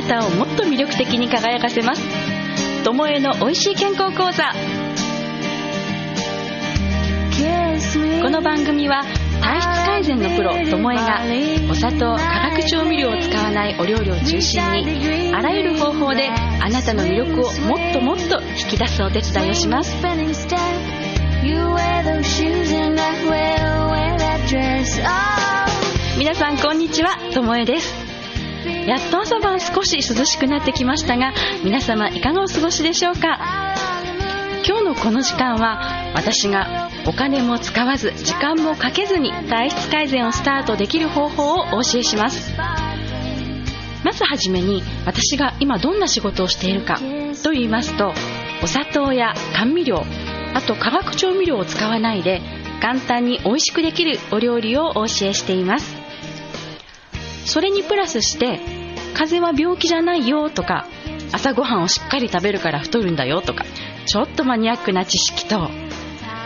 なたをもっと魅力的に輝かせます。友えの美味しい健康講座。この番組は体質改善のプロ友えがお砂糖化学調味料を使わないお料理を中心にあらゆる方法であなたの魅力をもっともっと引き出すお手伝いをします。皆さんこんにちは。ともえです。やっと朝晩少し涼しくなってきましたが皆様いかがお過ごしでしょうか？今日のこの時間は私がお金も使わず時間もかけずに体質改善をスタートできる方法をお教えします。まずはじめに私が今どんな仕事をしているかと言いますとお砂糖や甘味料あと化学調味料を使わないで簡単に美味しくできるお料理をお教えしています。それにプラスして風邪は病気じゃないよとか朝ごはんをしっかり食べるから太るんだよとかちょっとマニアックな知識と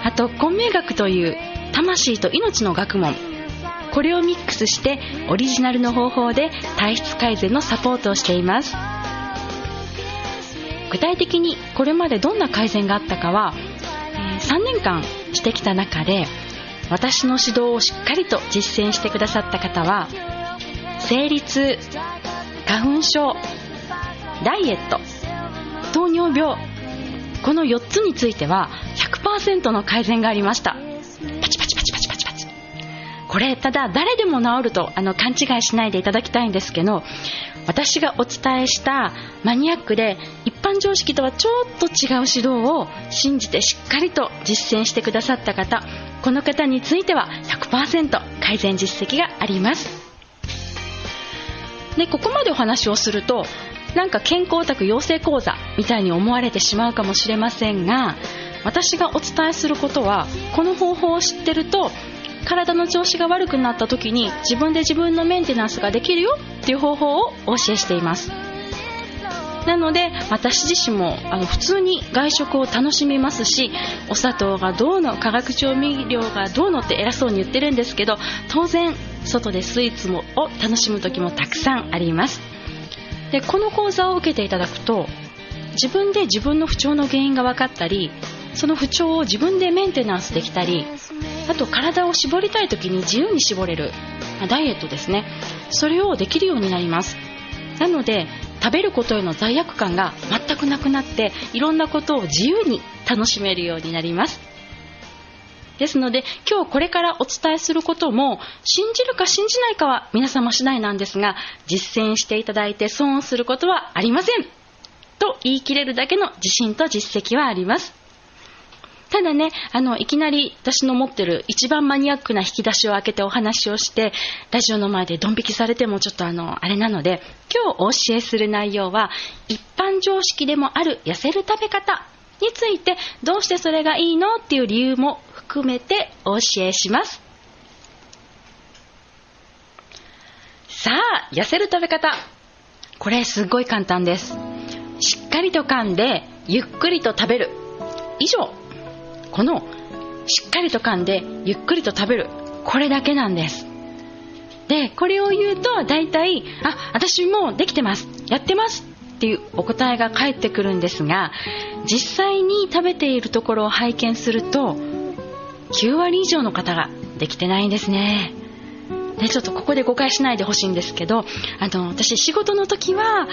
あと混迷学という魂と命の学問これをミックスしてオリジナルの方法で体質改善のサポートをしています。具体的にこれまでどんな改善があったかは3年間してきた中で私の指導をしっかりと実践してくださった方は生理痛花粉症ダイエット糖尿病この4つについては100%の改善がありました。パチパチパチパチパチパチ。これただ誰でも治るとあの勘違いしないでいただきたいんですけど私がお伝えしたマニアックで一般常識とはちょっと違う指導を信じてしっかりと実践してくださった方この方については100%改善実績があります。でここまでお話をするとなんか健康オタク養成講座みたいに思われてしまうかもしれませんが私がお伝えすることはこの方法を知ってると体の調子が悪くなった時に自分で自分のメンテナンスができるよっていう方法をお教えしています。なので私自身もあの普通に外食を楽しみますしお砂糖がどうの化学調味料がどうのって偉そうに言ってるんですけど当然外でスイーツもを楽しむ時もたくさんあります。でこの講座を受けていただくと自分で自分の不調の原因が分かったりその不調を自分でメンテナンスできたりあと体を絞りたい時に自由に絞れるダイエットですね。それをできるようになります。なので食べることへの罪悪感が全くなくなっていろんなことを自由に楽しめるようになります。ですので今日これからお伝えすることも信じるか信じないかは皆様次第なんですが実践していただいて損をすることはありません。と言い切れるだけの自信と実績はあります。ただね、あの、いきなり私の持ってる一番マニアックな引き出しを開けてお話をして、ラジオの前でドン引きされてもちょっとあの、あれなので、今日お教えする内容は、一般常識でもある痩せる食べ方について、どうしてそれがいいの？っていう理由も含めてお教えします。さあ、痩せる食べ方。これすごい簡単です。しっかりと噛んで、ゆっくりと食べる。以上。このしっかりと噛んでゆっくりと食べるこれだけなんですでこれを言うと大体あ私もうできてますやってますっていうお答えが返ってくるんですが実際に食べているところを拝見すると9割以上の方ができてないんですね。でちょっとここで誤解しないでほしいんですけどあの私仕事の時は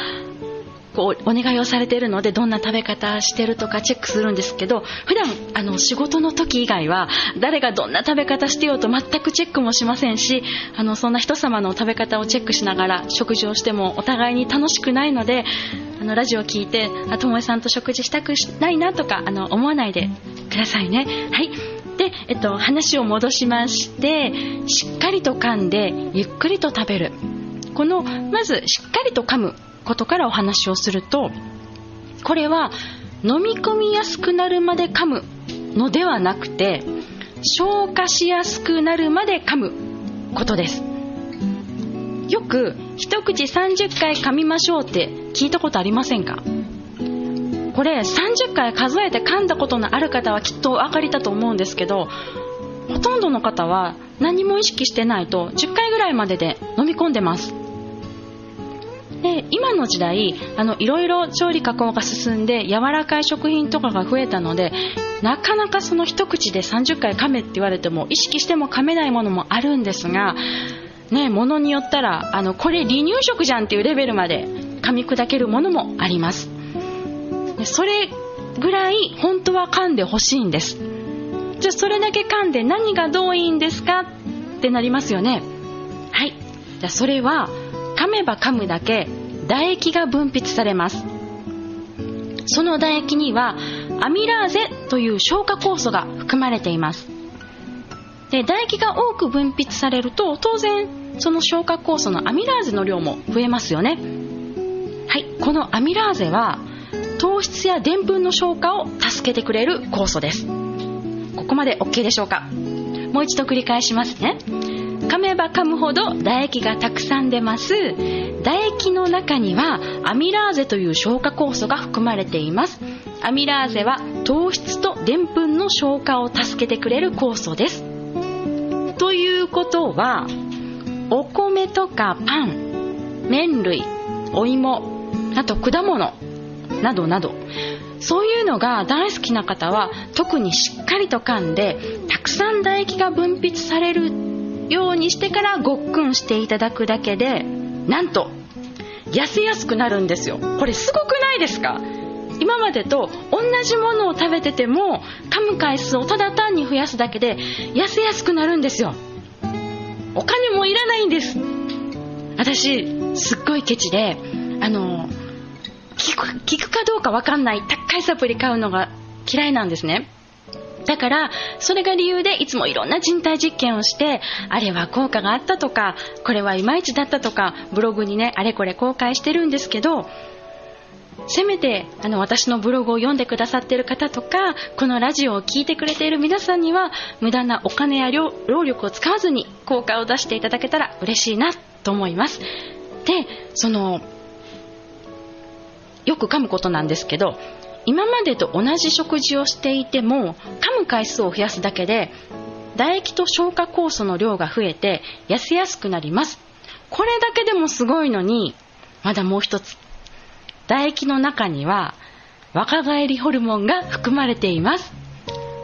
こうお願いをされているのでどんな食べ方してるとかチェックするんですけど普段あの仕事の時以外は誰がどんな食べ方してようと全くチェックもしませんしあのそんな人様の食べ方をチェックしながら食事をしてもお互いに楽しくないのであのラジオを聞いてあともえさんと食事したくないなとかあの思わないでくださいね。はい。で、えっと、話を戻しましてしっかりと噛んでゆっくりと食べる。このまずしっかりと噛むことからお話をするとこれは飲み込みやすくなるまで噛むのではなくて消化しやすくなるまで噛むことです。よく一口30回噛みましょうって聞いたことありませんか？これ30回数えて噛んだことのある方はきっとお分かりだと思うんですけどほとんどの方は何も意識してないと10回ぐらいまでで飲み込んでます。で今の時代あのいろいろ調理加工が進んで柔らかい食品とかが増えたのでなかなかその一口で30回噛めって言われても意識しても噛めないものもあるんですがねものによったらあのこれ離乳食じゃんっていうレベルまで噛み砕けるものもあります。それぐらい本当は噛んでほしいんです。じゃあそれだけ噛んで何がどういいんですか？ってなりますよね。はい。じゃあそれは噛めば噛むだけ唾液が分泌されます。その唾液にはアミラーゼという消化酵素が含まれています。で唾液が多く分泌されると当然その消化酵素のアミラーゼの量も増えますよね。はい。このアミラーゼは糖質やでんぷんの消化を助けてくれる酵素です。ここまで OK でしょうか？もう一度繰り返しますね。噛めば噛むほど唾液がたくさん出ます。唾液の中にはアミラーゼという消化酵素が含まれています。アミラーゼは糖質とでんぷんの消化を助けてくれる酵素です。ということはお米とかパン麺類お芋あと果物などなどそういうのが大好きな方は特にしっかりと噛んでたくさん唾液が分泌されるようにしてからごっくんしていただくだけでなんと痩せやすくなるんですよ。これすごくないですか？今までと同じものを食べてても噛む回数をただ単に増やすだけで痩せやすくなるんですよ。お金もいらないんです。私すっごいケチであの聞く聞くかどうか分かんない高いサプリ買うのが嫌いなんですね。だからそれが理由でいつもいろんな人体実験をしてあれは効果があったとかこれはいまいちだったとかブログにねあれこれ公開してるんですけどせめてあの私のブログを読んでくださっている方とかこのラジオを聴いてくれている皆さんには無駄なお金や労力を使わずに効果を出していただけたら嬉しいなと思います。でそのよく噛むことなんですけど今までと同じ食事をしていても噛む回数を増やすだけで唾液と消化酵素の量が増えて痩せやすくなります。これだけでもすごいのにまだもう一つ唾液の中には若返りホルモンが含まれています。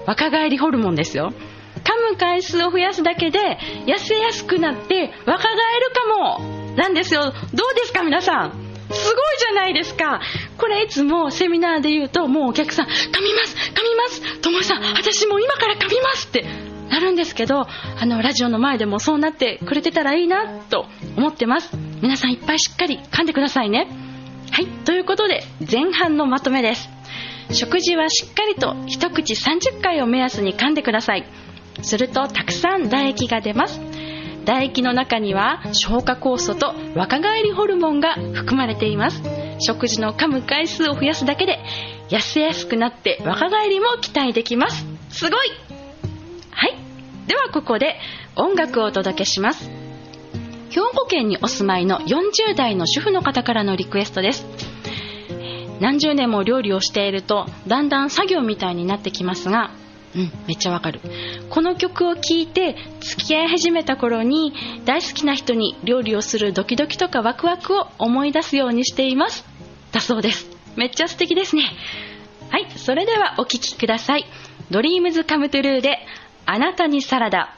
若返りホルモンですよ。噛む回数を増やすだけで痩せやすくなって若返るかも。なんですよ。どうですか皆さん？すごいじゃないですか。これいつもセミナーで言うと、もうお客さん、噛みます、噛みます、ともさん、私も今から噛みますって。なるんですけど、あの、ラジオの前でもそうなってくれてたらいいなと思ってます。皆さんいっぱいしっかり噛んでくださいね。はい、ということで、前半のまとめです。食事はしっかりと一口30回を目安に噛んでください。するとたくさん唾液が出ます。唾液の中には消化酵素と若返りホルモンが含まれています食事の噛む回数を増やすだけで痩せやすくなって若返りも期待できますすごいはいではここで音楽をお届けします兵庫県にお住まいの40代の主婦の方からのリクエストです何十年も料理をしているとだんだん作業みたいになってきますがうん、めっちゃわかる。この曲を聴いて付き合い始めた頃に大好きな人に料理をするドキドキとかワクワクを思い出すようにしています。だそうです。めっちゃ素敵ですね。はい、それではお聴きください。ドリームズカムトゥルーであなたにサラダ。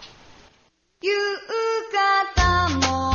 夕方も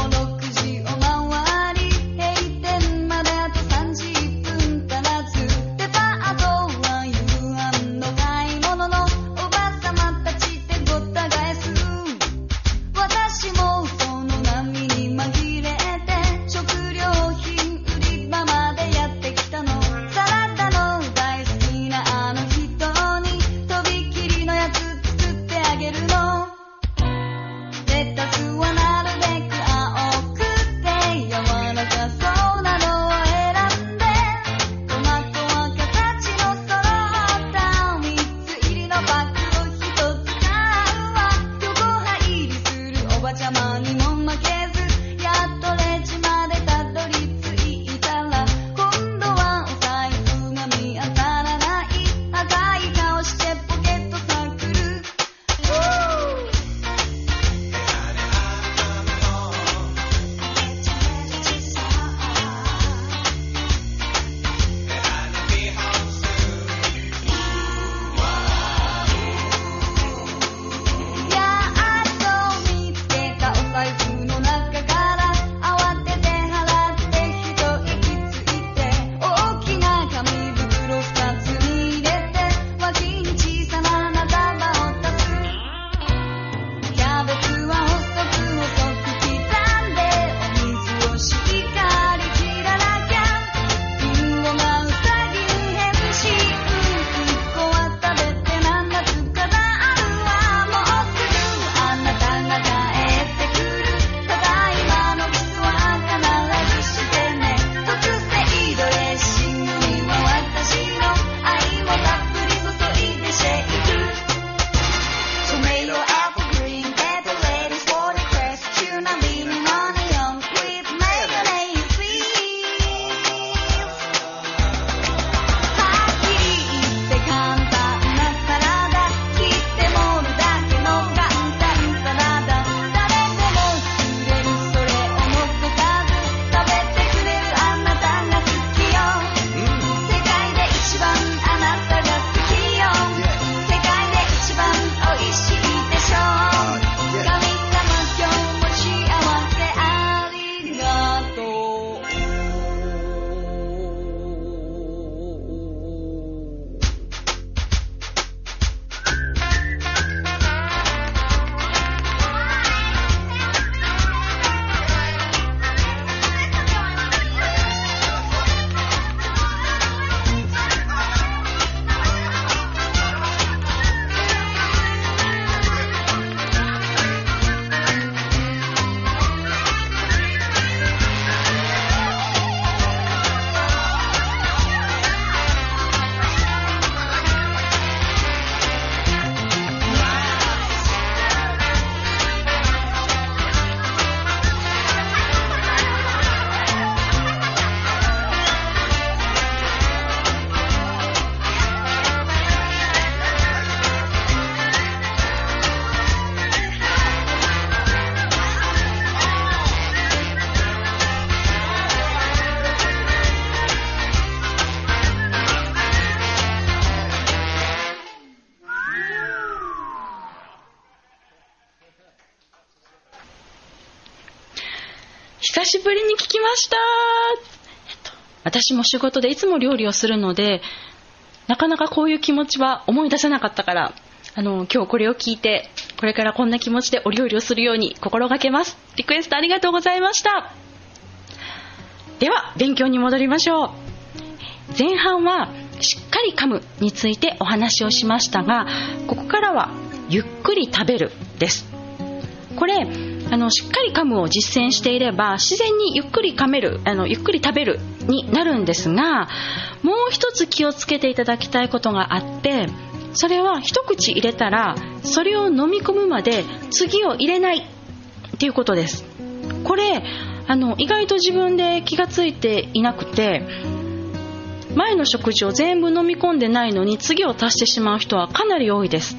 ました、えっと、私も仕事でいつも料理をするのでなかなかこういう気持ちは思い出せなかったからあの今日これを聞いてこれからこんな気持ちでお料理をするように心がけます。リクエストありがとうございました。では勉強に戻りましょう。前半はしっかり噛むについてお話をしましたがここからはゆっくり食べるです。これあのしっかり噛むを実践していれば自然にゆっくり噛めるあのゆっくり食べるになるんですがもう一つ気をつけていただきたいことがあってそれは一口入れたらそれを飲み込むまで次を入れないっていうことです。これあの意外と自分で気がついていなくて前の食事を全部飲み込んでないのに次を足してしまう人はかなり多いです。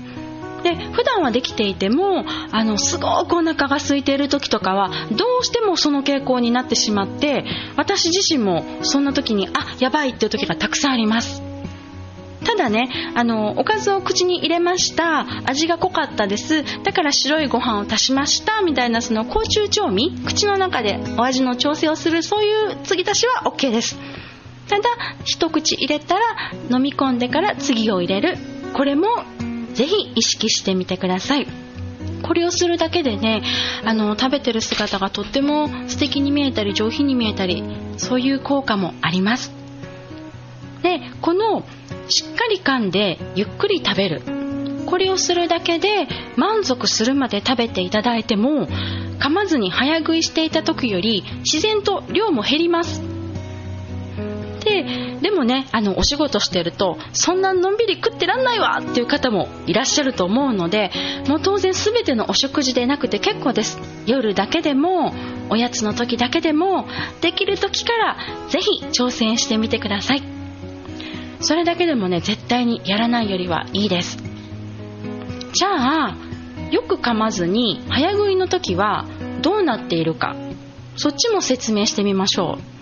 で普段はできていてもあのすごくお腹が空いている時とかはどうしてもその傾向になってしまって私自身もそんな時にあやばいっていう時がたくさんあります。ただねあのおかずを口に入れました。味が濃かったです。だから白いご飯を足しました。みたいなその甲虫調味口の中でお味の調整をするそういう継ぎ足しは OK です。ただ一口入れたら飲み込んでから次を入れる。これもぜひ意識してみてください。これをするだけでねあの食べてる姿がとっても素敵に見えたり上品に見えたりそういう効果もあります。でこのしっかり噛んでゆっくり食べる。これをするだけで満足するまで食べていただいても噛まずに早食いしていた時より自然と量も減ります。ででもねあのお仕事してるとそんなのんびり食ってらんないわっていう方もいらっしゃると思うのでもう当然全てのお食事でなくて結構です。夜だけでもおやつの時だけでもできる時からぜひ挑戦してみてください。それだけでもね絶対にやらないよりはいいです。じゃあよく噛まずに早食いの時はどうなっているかそっちも説明してみましょう。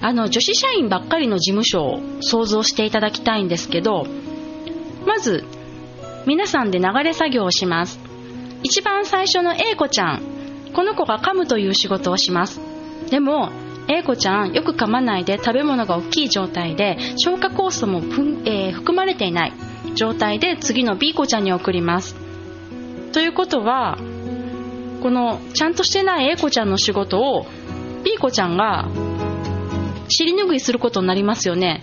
あの女子社員ばっかりの事務所を想像していただきたいんですけどまず皆さんで流れ作業をします。一番最初の A 子ちゃんこの子が噛むという仕事をします。でも A 子ちゃんよく噛まないで食べ物が大きい状態で消化酵素も、えー、含まれていない状態で次の B 子ちゃんに送ります。ということはこのちゃんとしてない A 子ちゃんの仕事を B 子ちゃんが尻拭いすることになりますよね。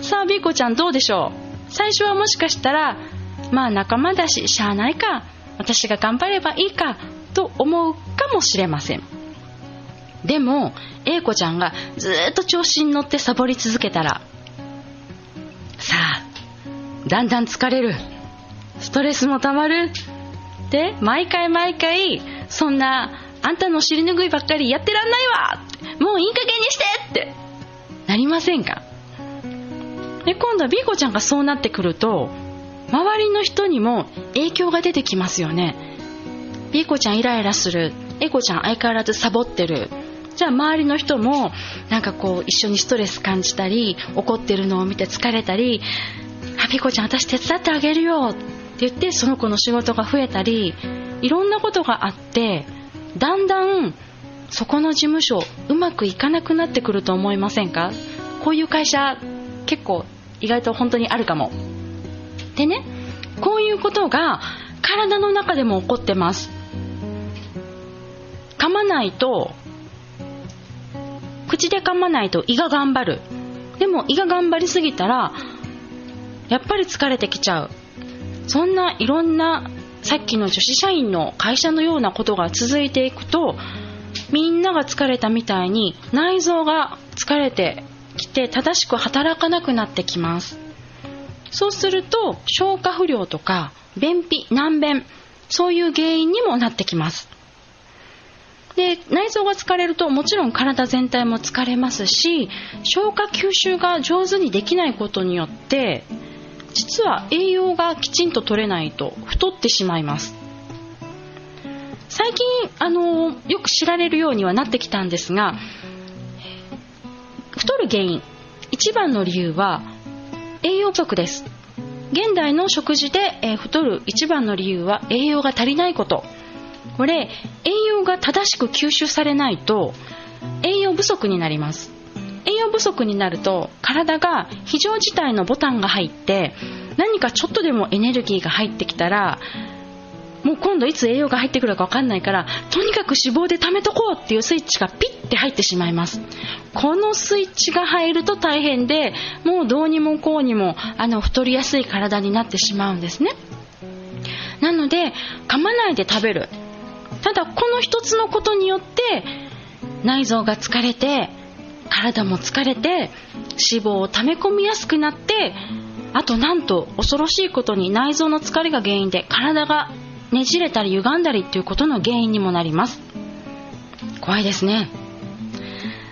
さあビーコちゃんどうでしょう？最初はもしかしたらまあ仲間だししゃあないか私が頑張ればいいかと思うかもしれません。でも A 子ちゃんがずっと調子に乗ってサボり続けたらさあだんだん疲れる。ストレスもたまる。で毎回毎回そんなあんたの尻拭いばっかりやってらんないわもういい加減にしてって。なりませんか？で今度はビーコちゃんがそうなってくると周りの人にも影響が出てきますよね。ビーコちゃんイライラする。エコちゃん相変わらずサボってる。じゃあ周りの人もなんかこう一緒にストレス感じたり怒ってるのを見て疲れたり「あビコちゃん私手伝ってあげるよ」って言ってその子の仕事が増えたりいろんなことがあってだんだんそこの事務所うまくいかなくなってくると思いませんか？こういう会社結構意外と本当にあるかも。でねこういうことが体の中でも起こってます。噛まないと口で噛まないと胃が頑張る。でも胃が頑張りすぎたらやっぱり疲れてきちゃう。そんないろんなさっきの女子社員の会社のようなことが続いていくとみんなが疲れたみたいに内臓が疲れてきて正しく働かなくなってきます。そうすると消化不良とか便秘難便そういう原因にもなってきます。で内臓が疲れるともちろん体全体も疲れますし消化吸収が上手にできないことによって実は栄養がきちんと取れないと太ってしまいます。最近あのよく知られるようにはなってきたんですが太る原因一番の理由は栄養不足です。現代の食事で、え太る一番の理由は栄養が足りないこと。これ栄養が正しく吸収されないと栄養不足になります。栄養不足になると体が非常事態のボタンが入って何かちょっとでもエネルギーが入ってきたらもう今度いつ栄養が入ってくるか分かんないからとにかく脂肪で貯めとこうっていうスイッチがピッて入ってしまいます。このスイッチが入ると大変でもうどうにもこうにもあの太りやすい体になってしまうんですね。なので噛まないで食べる。ただこの一つのことによって内臓が疲れて体も疲れて脂肪を溜め込みやすくなってあとなんと恐ろしいことに内臓の疲れが原因で体がねじれたり歪んだりっていうことの原因にもなります。怖いですね。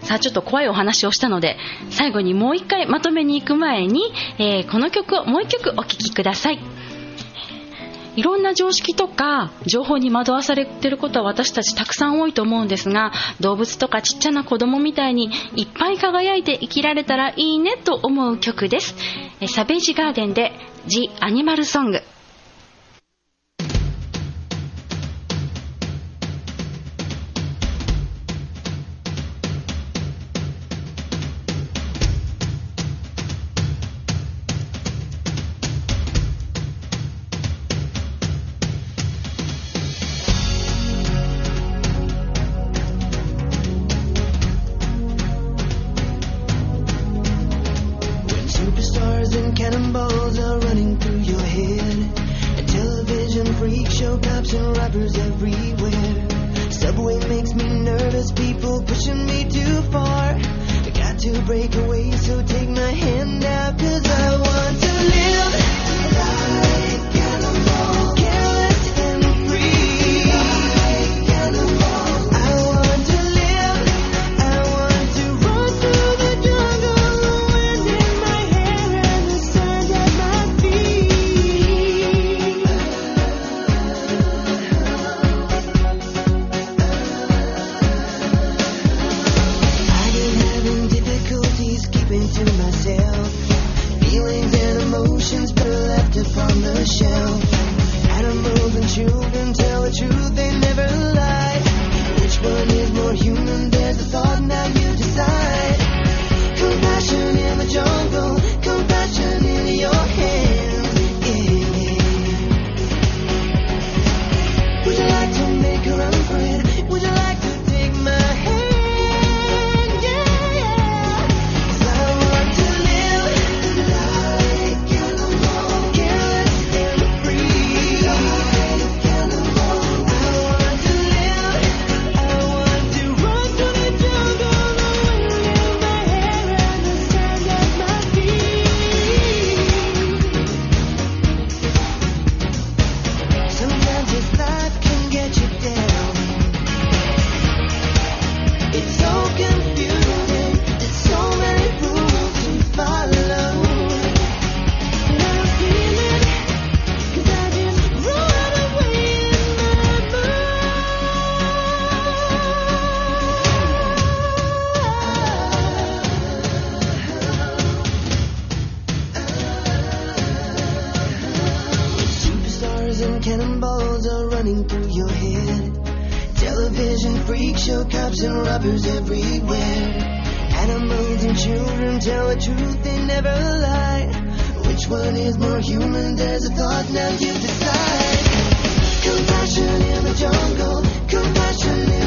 さあちょっと怖いお話をしたので最後にもう一回まとめに行く前に、えー、この曲をもう一曲お聴きください。いろんな常識とか情報に惑わされてることは私たちたくさん多いと思うんですが動物とかちっちゃな子供みたいにいっぱい輝いて生きられたらいいねと思う曲です。サベージガーデンで「ジ・アニマルソング」break and cannonballs are running through your head. Television freaks show cops and robbers everywhere. Animals and children tell the truth, they never lie. Which one is more human? There's a thought, now you decide. Compassion in the jungle, compassion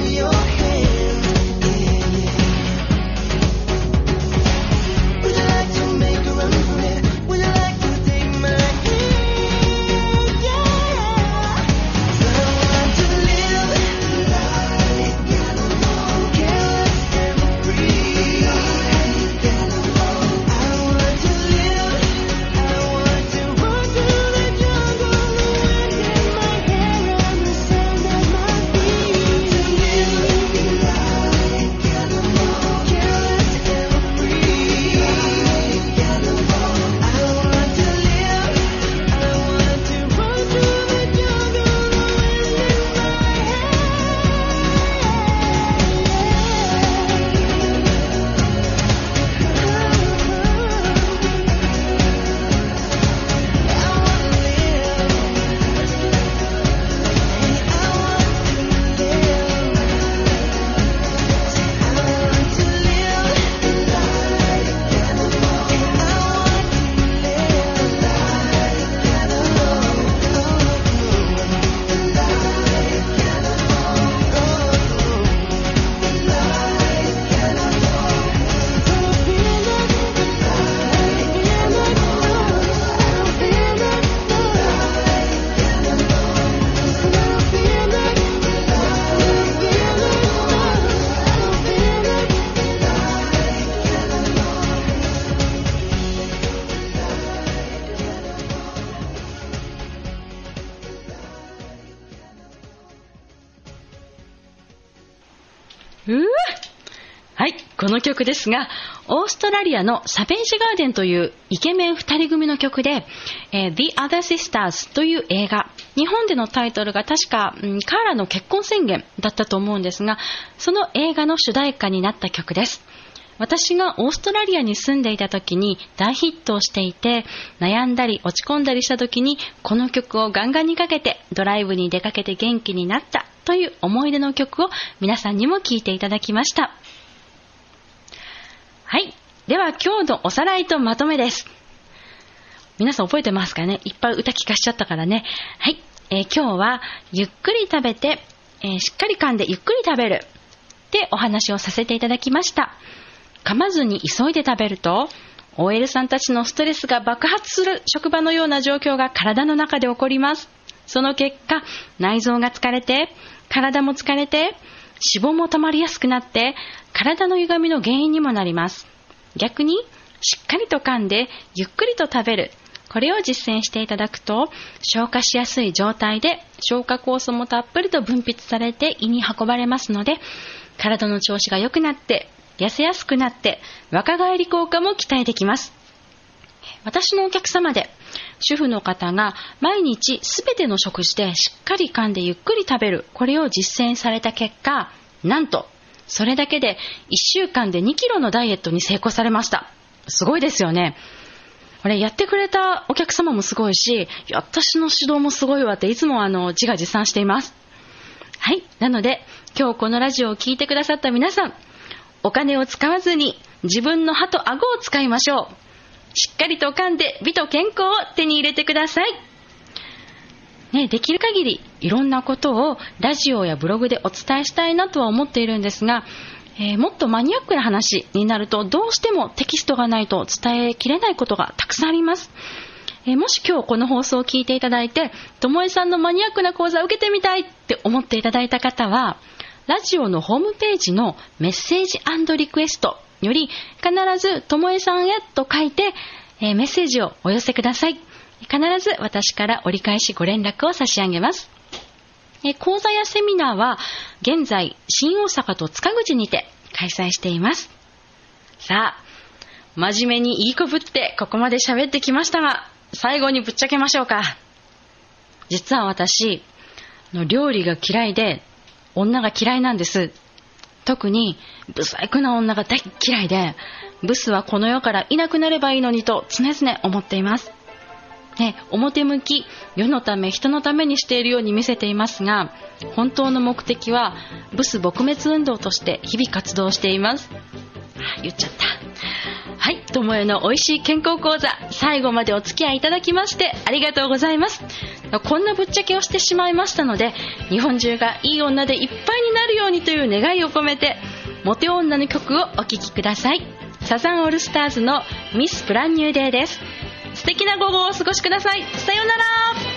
の曲ですが、オーストラリアのサベージガーデンというイケメン二人組の曲で、えー、The Other Sisters という映画、日本でのタイトルが確か、うん、カーラの結婚宣言だったと思うんですが、その映画の主題歌になった曲です。私がオーストラリアに住んでいた時に大ヒットをしていて、悩んだり落ち込んだりした時にこの曲をガンガンにかけてドライブに出かけて元気になったという思い出の曲を皆さんにも聴いていただきました。はい。では今日のおさらいとまとめです。皆さん覚えてますかね？いっぱい歌聞かしちゃったからね。はい。えー、今日はゆっくり食べて、えー、しっかり噛んでゆっくり食べるってお話をさせていただきました。噛まずに急いで食べると、OL さんたちのストレスが爆発する職場のような状況が体の中で起こります。その結果、内臓が疲れて、体も疲れて、脂肪も溜まりやすくなって、体の歪みの原因にもなります。逆に、しっかりと噛んで、ゆっくりと食べる。これを実践していただくと、消化しやすい状態で、消化酵素もたっぷりと分泌されて胃に運ばれますので、体の調子が良くなって、痩せやすくなって、若返り効果も期待できます。私のお客様で、主婦の方が毎日すべての食事でしっかり噛んでゆっくり食べる、これを実践された結果、なんと、それだけで1週間で2キロのダイエットに成功されました。すごいですよね。これやってくれたお客様もすごいし、私の指導もすごいわっていつもあの自画自賛しています。はい。なので、今日このラジオを聴いてくださった皆さん、お金を使わずに自分の歯と顎を使いましょう。しっかりと噛んで美と健康を手に入れてください。ね、できる限りいろんなことをラジオやブログでお伝えしたいなとは思っているんですが、えー、もっとマニアックな話になるとどうしてもテキストがないと伝えきれないことがたくさんあります。えー、もし今日この放送を聞いていただいて、ともえさんのマニアックな講座を受けてみたいって思っていただいた方は、ラジオのホームページのメッセージリクエストより、必ず、ともえさんへと書いて、えー、メッセージをお寄せください。必ず私から折り返しご連絡を差し上げます。え講座やセミナーは、現在、新大阪と塚口にて開催しています。さあ、真面目にいい子ぶってここまで喋ってきましたが、最後にぶっちゃけましょうか。実は私、の料理が嫌いで、女が嫌いなんです。特に、ブサイクな女が大嫌いで、ブスはこの世からいなくなればいいのにと常々思っています。ね、表向き、世のため、人のためにしているように見せていますが、本当の目的は、ブス撲滅運動として日々活動しています。言っちゃった。はい、ともえの美味しい健康講座、最後までお付き合いいただきまして、ありがとうございます。こんなぶっちゃけをしてしまいましたので、日本中がいい女でいっぱいになるようにという願いを込めて、モテ女の曲をお聴きください。サザンオールスターズのミスプランニューデーです。素敵な午後をお過ごしください。さようなら